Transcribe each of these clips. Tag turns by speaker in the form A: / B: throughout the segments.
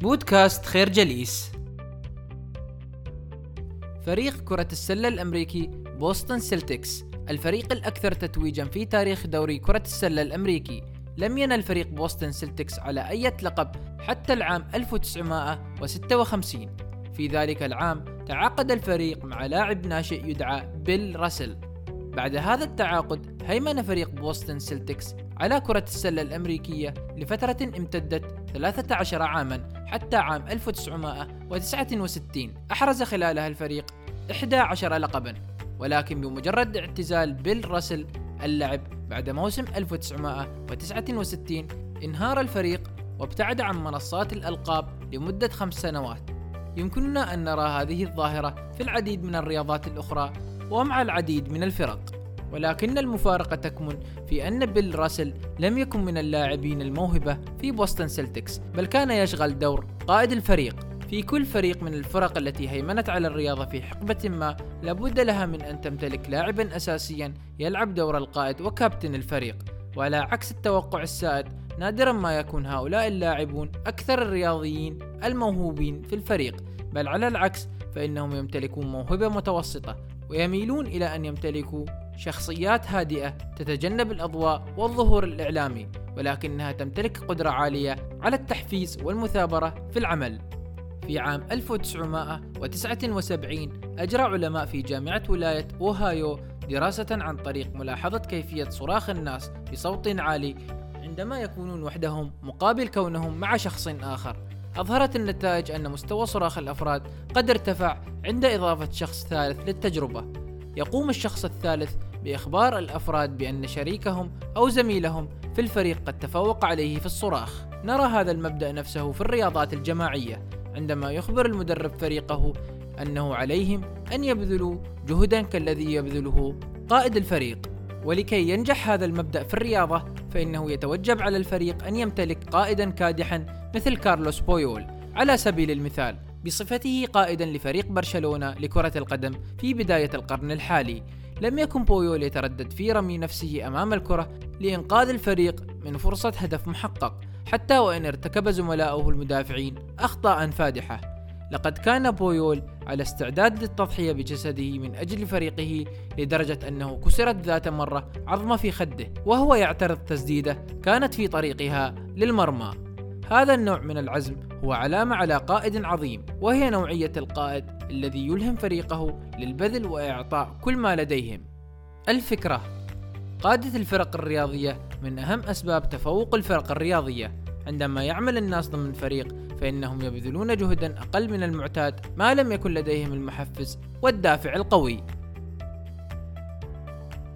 A: بودكاست خير جليس. فريق كرة السلة الأمريكي بوسطن سيلتكس الفريق الأكثر تتويجا في تاريخ دوري كرة السلة الأمريكي. لم ينل فريق بوسطن سيلتكس على أي لقب حتى العام 1956 في ذلك العام تعاقد الفريق مع لاعب ناشئ يدعى بيل راسل. بعد هذا التعاقد هيمن فريق بوسطن سيلتكس على كرة السلة الأمريكية لفترة امتدت 13 عاما. حتى عام 1969 أحرز خلالها الفريق 11 لقبا ولكن بمجرد اعتزال بيل راسل اللعب بعد موسم 1969 انهار الفريق وابتعد عن منصات الألقاب لمدة خمس سنوات. يمكننا أن نرى هذه الظاهرة في العديد من الرياضات الأخرى ومع العديد من الفرق. ولكن المفارقة تكمن في أن بيل راسل لم يكن من اللاعبين الموهبة في بوسطن سيلتكس بل كان يشغل دور قائد الفريق. في كل فريق من الفرق التي هيمنت على الرياضة في حقبة ما لابد لها من أن تمتلك لاعبا أساسيا يلعب دور القائد وكابتن الفريق. وعلى عكس التوقع السائد نادرا ما يكون هؤلاء اللاعبون أكثر الرياضيين الموهوبين في الفريق. بل على العكس فإنهم يمتلكون موهبة متوسطة ويميلون إلى أن يمتلكوا شخصيات هادئة تتجنب الأضواء والظهور الإعلامي ولكنها تمتلك قدرة عالية على التحفيز والمثابرة في العمل. في عام 1979 أجرى علماء في جامعة ولاية أوهايو دراسة عن طريق ملاحظة كيفية صراخ الناس بصوت عالي عندما يكونون وحدهم مقابل كونهم مع شخص آخر. أظهرت النتائج أن مستوى صراخ الأفراد قد ارتفع عند إضافة شخص ثالث للتجربة. يقوم الشخص الثالث بإخبار الأفراد بأن شريكهم أو زميلهم في الفريق قد تفوق عليه في الصراخ. نرى هذا المبدأ نفسه في الرياضات الجماعية عندما يخبر المدرب فريقه أنه عليهم أن يبذلوا جهدا كالذي يبذله قائد الفريق. ولكي ينجح هذا المبدأ في الرياضة فإنه يتوجب على الفريق أن يمتلك قائدا كادحا مثل كارلوس بويول. على سبيل المثال بصفته قائدا لفريق برشلونة لكرة القدم في بداية القرن الحالي. لم يكن بويول يتردد في رمي نفسه أمام الكرة لإنقاذ الفريق من فرصة هدف محقق حتى وإن ارتكب زملاؤه المدافعين أخطاء فادحة. لقد كان بويول على استعداد للتضحية بجسده من أجل فريقه لدرجة أنه كسرت ذات مرة عظمة في خده وهو يعترض تسديدة كانت في طريقها للمرمى. هذا النوع من العزم هو علامة على قائد عظيم وهي نوعية القائد الذي يلهم فريقه للبذل وإعطاء كل ما لديهم. الفكرة قادة الفرق الرياضية من أهم أسباب تفوق الفرق الرياضية. عندما يعمل الناس ضمن فريق فإنهم يبذلون جهدا أقل من المعتاد ما لم يكن لديهم المحفز والدافع القوي.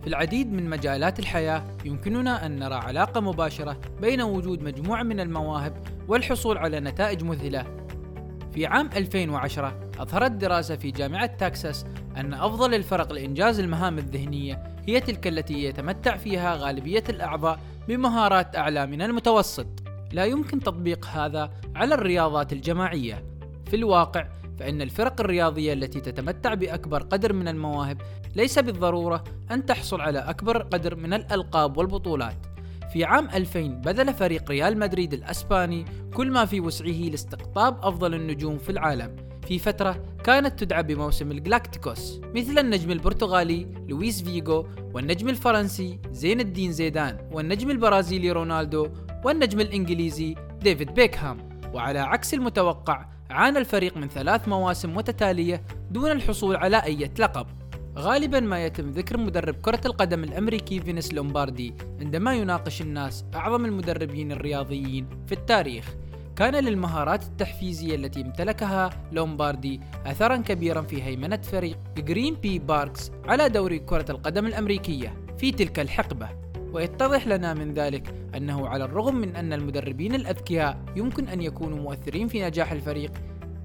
A: في العديد من مجالات الحياة يمكننا أن نرى علاقة مباشرة بين وجود مجموعة من المواهب والحصول على نتائج مذهلة. في عام 2010 أظهرت دراسة في جامعة تكساس أن أفضل الفرق لإنجاز المهام الذهنية هي تلك التي يتمتع فيها غالبية الأعضاء بمهارات أعلى من المتوسط. لا يمكن تطبيق هذا على الرياضات الجماعية. في الواقع فإن الفرق الرياضية التي تتمتع بأكبر قدر من المواهب ليس بالضرورة أن تحصل على أكبر قدر من الألقاب والبطولات. في عام 2000 بذل فريق ريال مدريد الأسباني كل ما في وسعه لاستقطاب أفضل النجوم في العالم في فترة كانت تدعى بموسم الجلاكتيكوس مثل النجم البرتغالي لويس فيغو والنجم الفرنسي زين الدين زيدان والنجم البرازيلي رونالدو والنجم الإنجليزي ديفيد بيكهام وعلى عكس المتوقع عانى الفريق من ثلاث مواسم متتالية دون الحصول على أي لقب. غالبا ما يتم ذكر مدرب كرة القدم الأمريكي فينس لومباردي عندما يناقش الناس أعظم المدربين الرياضيين في التاريخ. كان للمهارات التحفيزية التي امتلكها لومباردي أثرا كبيرا في هيمنة فريق جرين باي باكرز على دوري كرة القدم الأمريكية في تلك الحقبة. ويتضح لنا من ذلك أنه على الرغم من أن المدربين الأذكياء يمكن أن يكونوا مؤثرين في نجاح الفريق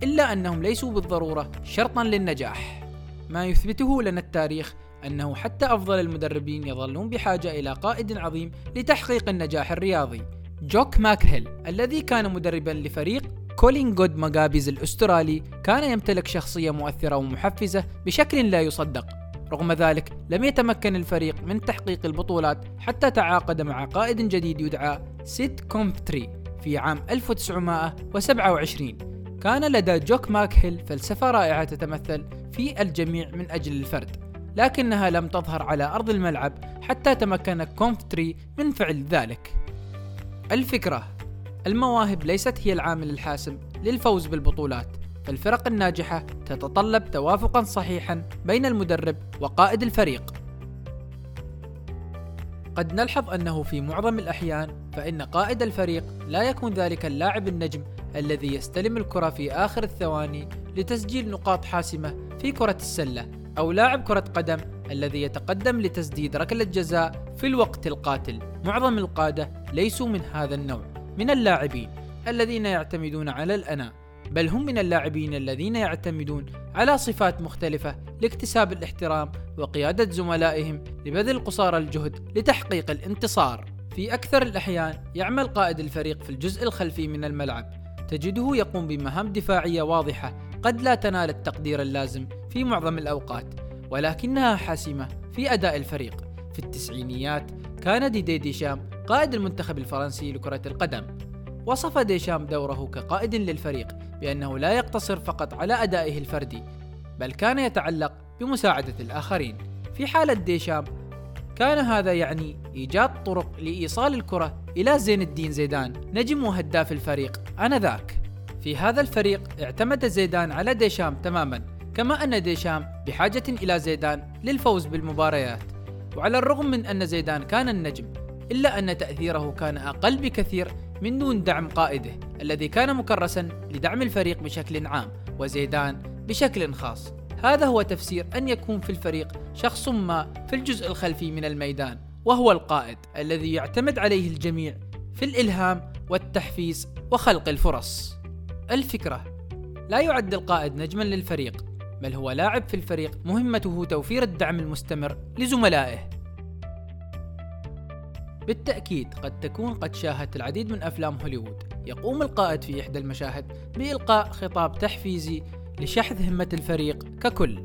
A: إلا أنهم ليسوا بالضرورة شرطا للنجاح. ما يثبته لنا التاريخ أنه حتى أفضل المدربين يظلون بحاجة إلى قائد عظيم لتحقيق النجاح الرياضي. جوك ماكهيل الذي كان مدربا لفريق كولينجوود ماجبايز الأسترالي كان يمتلك شخصية مؤثرة ومحفزة بشكل لا يصدق. رغم ذلك لم يتمكن الفريق من تحقيق البطولات حتى تعاقد مع قائد جديد يدعى سيد كوفنتري في عام 1927 كان لدى جوك ماكهيل فلسفة رائعة تتمثل في الجميع من أجل الفرد لكنها لم تظهر على أرض الملعب حتى تمكن كونفتري من فعل ذلك. الفكرة المواهب ليست هي العامل الحاسم للفوز بالبطولات. فالفرق الناجحة تتطلب توافقا صحيحا بين المدرب وقائد الفريق. قد نلحظ أنه في معظم الأحيان فإن قائد الفريق لا يكون ذلك اللاعب النجم الذي يستلم الكرة في آخر الثواني لتسجيل نقاط حاسمة في كرة السلة أو لاعب كرة قدم الذي يتقدم لتسديد ركلة جزاء في الوقت القاتل. معظم القادة ليسوا من هذا النوع من اللاعبين الذين يعتمدون على الأنا بل هم من اللاعبين الذين يعتمدون على صفات مختلفة لاكتساب الاحترام وقيادة زملائهم لبذل قصارى الجهد لتحقيق الانتصار. في أكثر الأحيان يعمل قائد الفريق في الجزء الخلفي من الملعب، تجده يقوم بمهام دفاعية واضحة قد لا تنال التقدير اللازم في معظم الأوقات، ولكنها حاسمة في أداء الفريق. في التسعينيات كان ديدي ديشام قائد المنتخب الفرنسي لكرة القدم وصف ديشام دوره كقائد للفريق بأنه لا يقتصر فقط على أدائه الفردي بل كان يتعلق بمساعدة الآخرين. في حالة ديشام كان هذا يعني إيجاد طرق لإيصال الكرة إلى زين الدين زيدان نجم وهداف الفريق آنذاك. في هذا الفريق اعتمد زيدان على ديشام تماما كما أن ديشام بحاجة إلى زيدان للفوز بالمباريات. وعلى الرغم من أن زيدان كان النجم إلا أن تأثيره كان أقل بكثير من دون دعم قائده الذي كان مكرسا لدعم الفريق بشكل عام وزيدان بشكل خاص. هذا هو تفسير أن يكون في الفريق شخص ما في الجزء الخلفي من الميدان وهو القائد الذي يعتمد عليه الجميع في الإلهام والتحفيز وخلق الفرص. الفكرة لا يعد القائد نجما للفريق بل هو لاعب في الفريق مهمته توفير الدعم المستمر لزملائه. بالتأكيد قد تكون قد شاهدت العديد من أفلام هوليوود. يقوم القائد في إحدى المشاهد بإلقاء خطاب تحفيزي لشحذ همة الفريق ككل.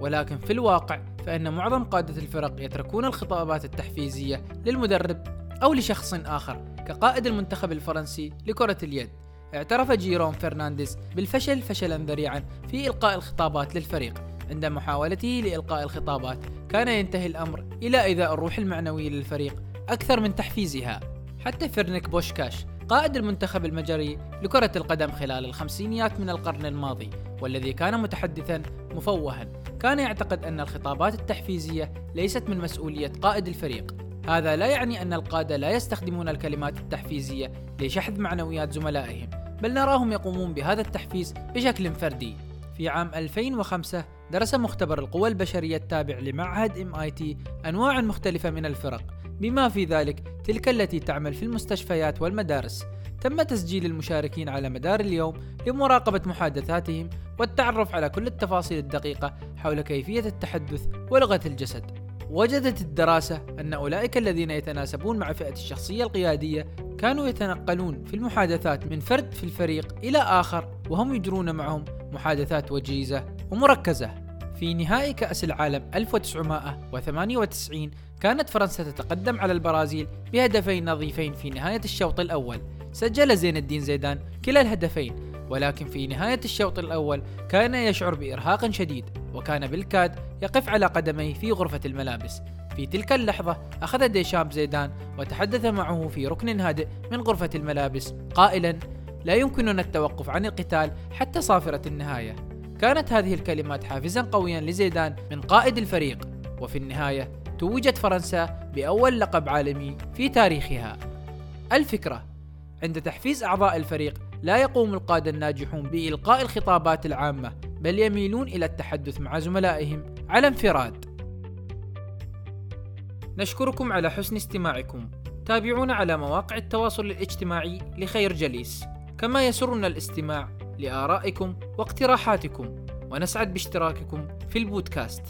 A: ولكن في الواقع فإن معظم قادة الفرق يتركون الخطابات التحفيزية للمدرب أو لشخص آخر كقائد المنتخب الفرنسي لكرة اليد. اعترف جيروم فرنانديز بالفشل فشلا ذريعا في إلقاء الخطابات للفريق. عند محاولته لإلقاء الخطابات كان ينتهي الأمر إلى إيذاء الروح المعنوي للفريق أكثر من تحفيزها. حتى فرنك بوشكاش قائد المنتخب المجري لكرة القدم خلال الخمسينيات من القرن الماضي والذي كان متحدثا مفوها. كان يعتقد أن الخطابات التحفيزية ليست من مسؤولية قائد الفريق. هذا لا يعني أن القادة لا يستخدمون الكلمات التحفيزية لشحذ معنويات زملائهم بل نراهم يقومون بهذا التحفيز بشكل فردي. في عام 2005 درس مختبر القوى البشرية التابع لمعهد MIT أنواع مختلفة من الفرق. بما في ذلك تلك التي تعمل في المستشفيات والمدارس تم تسجيل المشاركين على مدار اليوم لمراقبة محادثاتهم والتعرف على كل التفاصيل الدقيقة حول كيفية التحدث ولغة الجسد. وجدت الدراسة أن أولئك الذين يتناسبون مع فئة الشخصية القيادية كانوا يتنقلون في المحادثات من فرد في الفريق إلى آخر وهم يجرون معهم محادثات وجيزة ومركزة. في نهائي كأس العالم 1998 كانت فرنسا تتقدم على البرازيل بهدفين نظيفين في نهاية الشوط الأول. سجل زين الدين زيدان كلا الهدفين ولكن في نهاية الشوط الأول كان يشعر بإرهاق شديد وكان بالكاد يقف على قدميه في غرفة الملابس. في تلك اللحظة أخذ ديشامب زيدان وتحدث معه في ركن هادئ من غرفة الملابس قائلا لا يمكننا التوقف عن القتال حتى صافرة النهاية. كانت هذه الكلمات حافزا قويا لزيدان من قائد الفريق وفي النهاية توجت فرنسا بأول لقب عالمي في تاريخها. الفكرة عند تحفيز أعضاء الفريق لا يقوم القادة الناجحون بإلقاء الخطابات العامة بل يميلون إلى التحدث مع زملائهم على انفراد. نشكركم على حسن استماعكم. تابعونا على مواقع التواصل الاجتماعي لخير جليس. كما يسرنا الاستماع لآرائكم واقتراحاتكم ونسعد باشتراككم في البودكاست.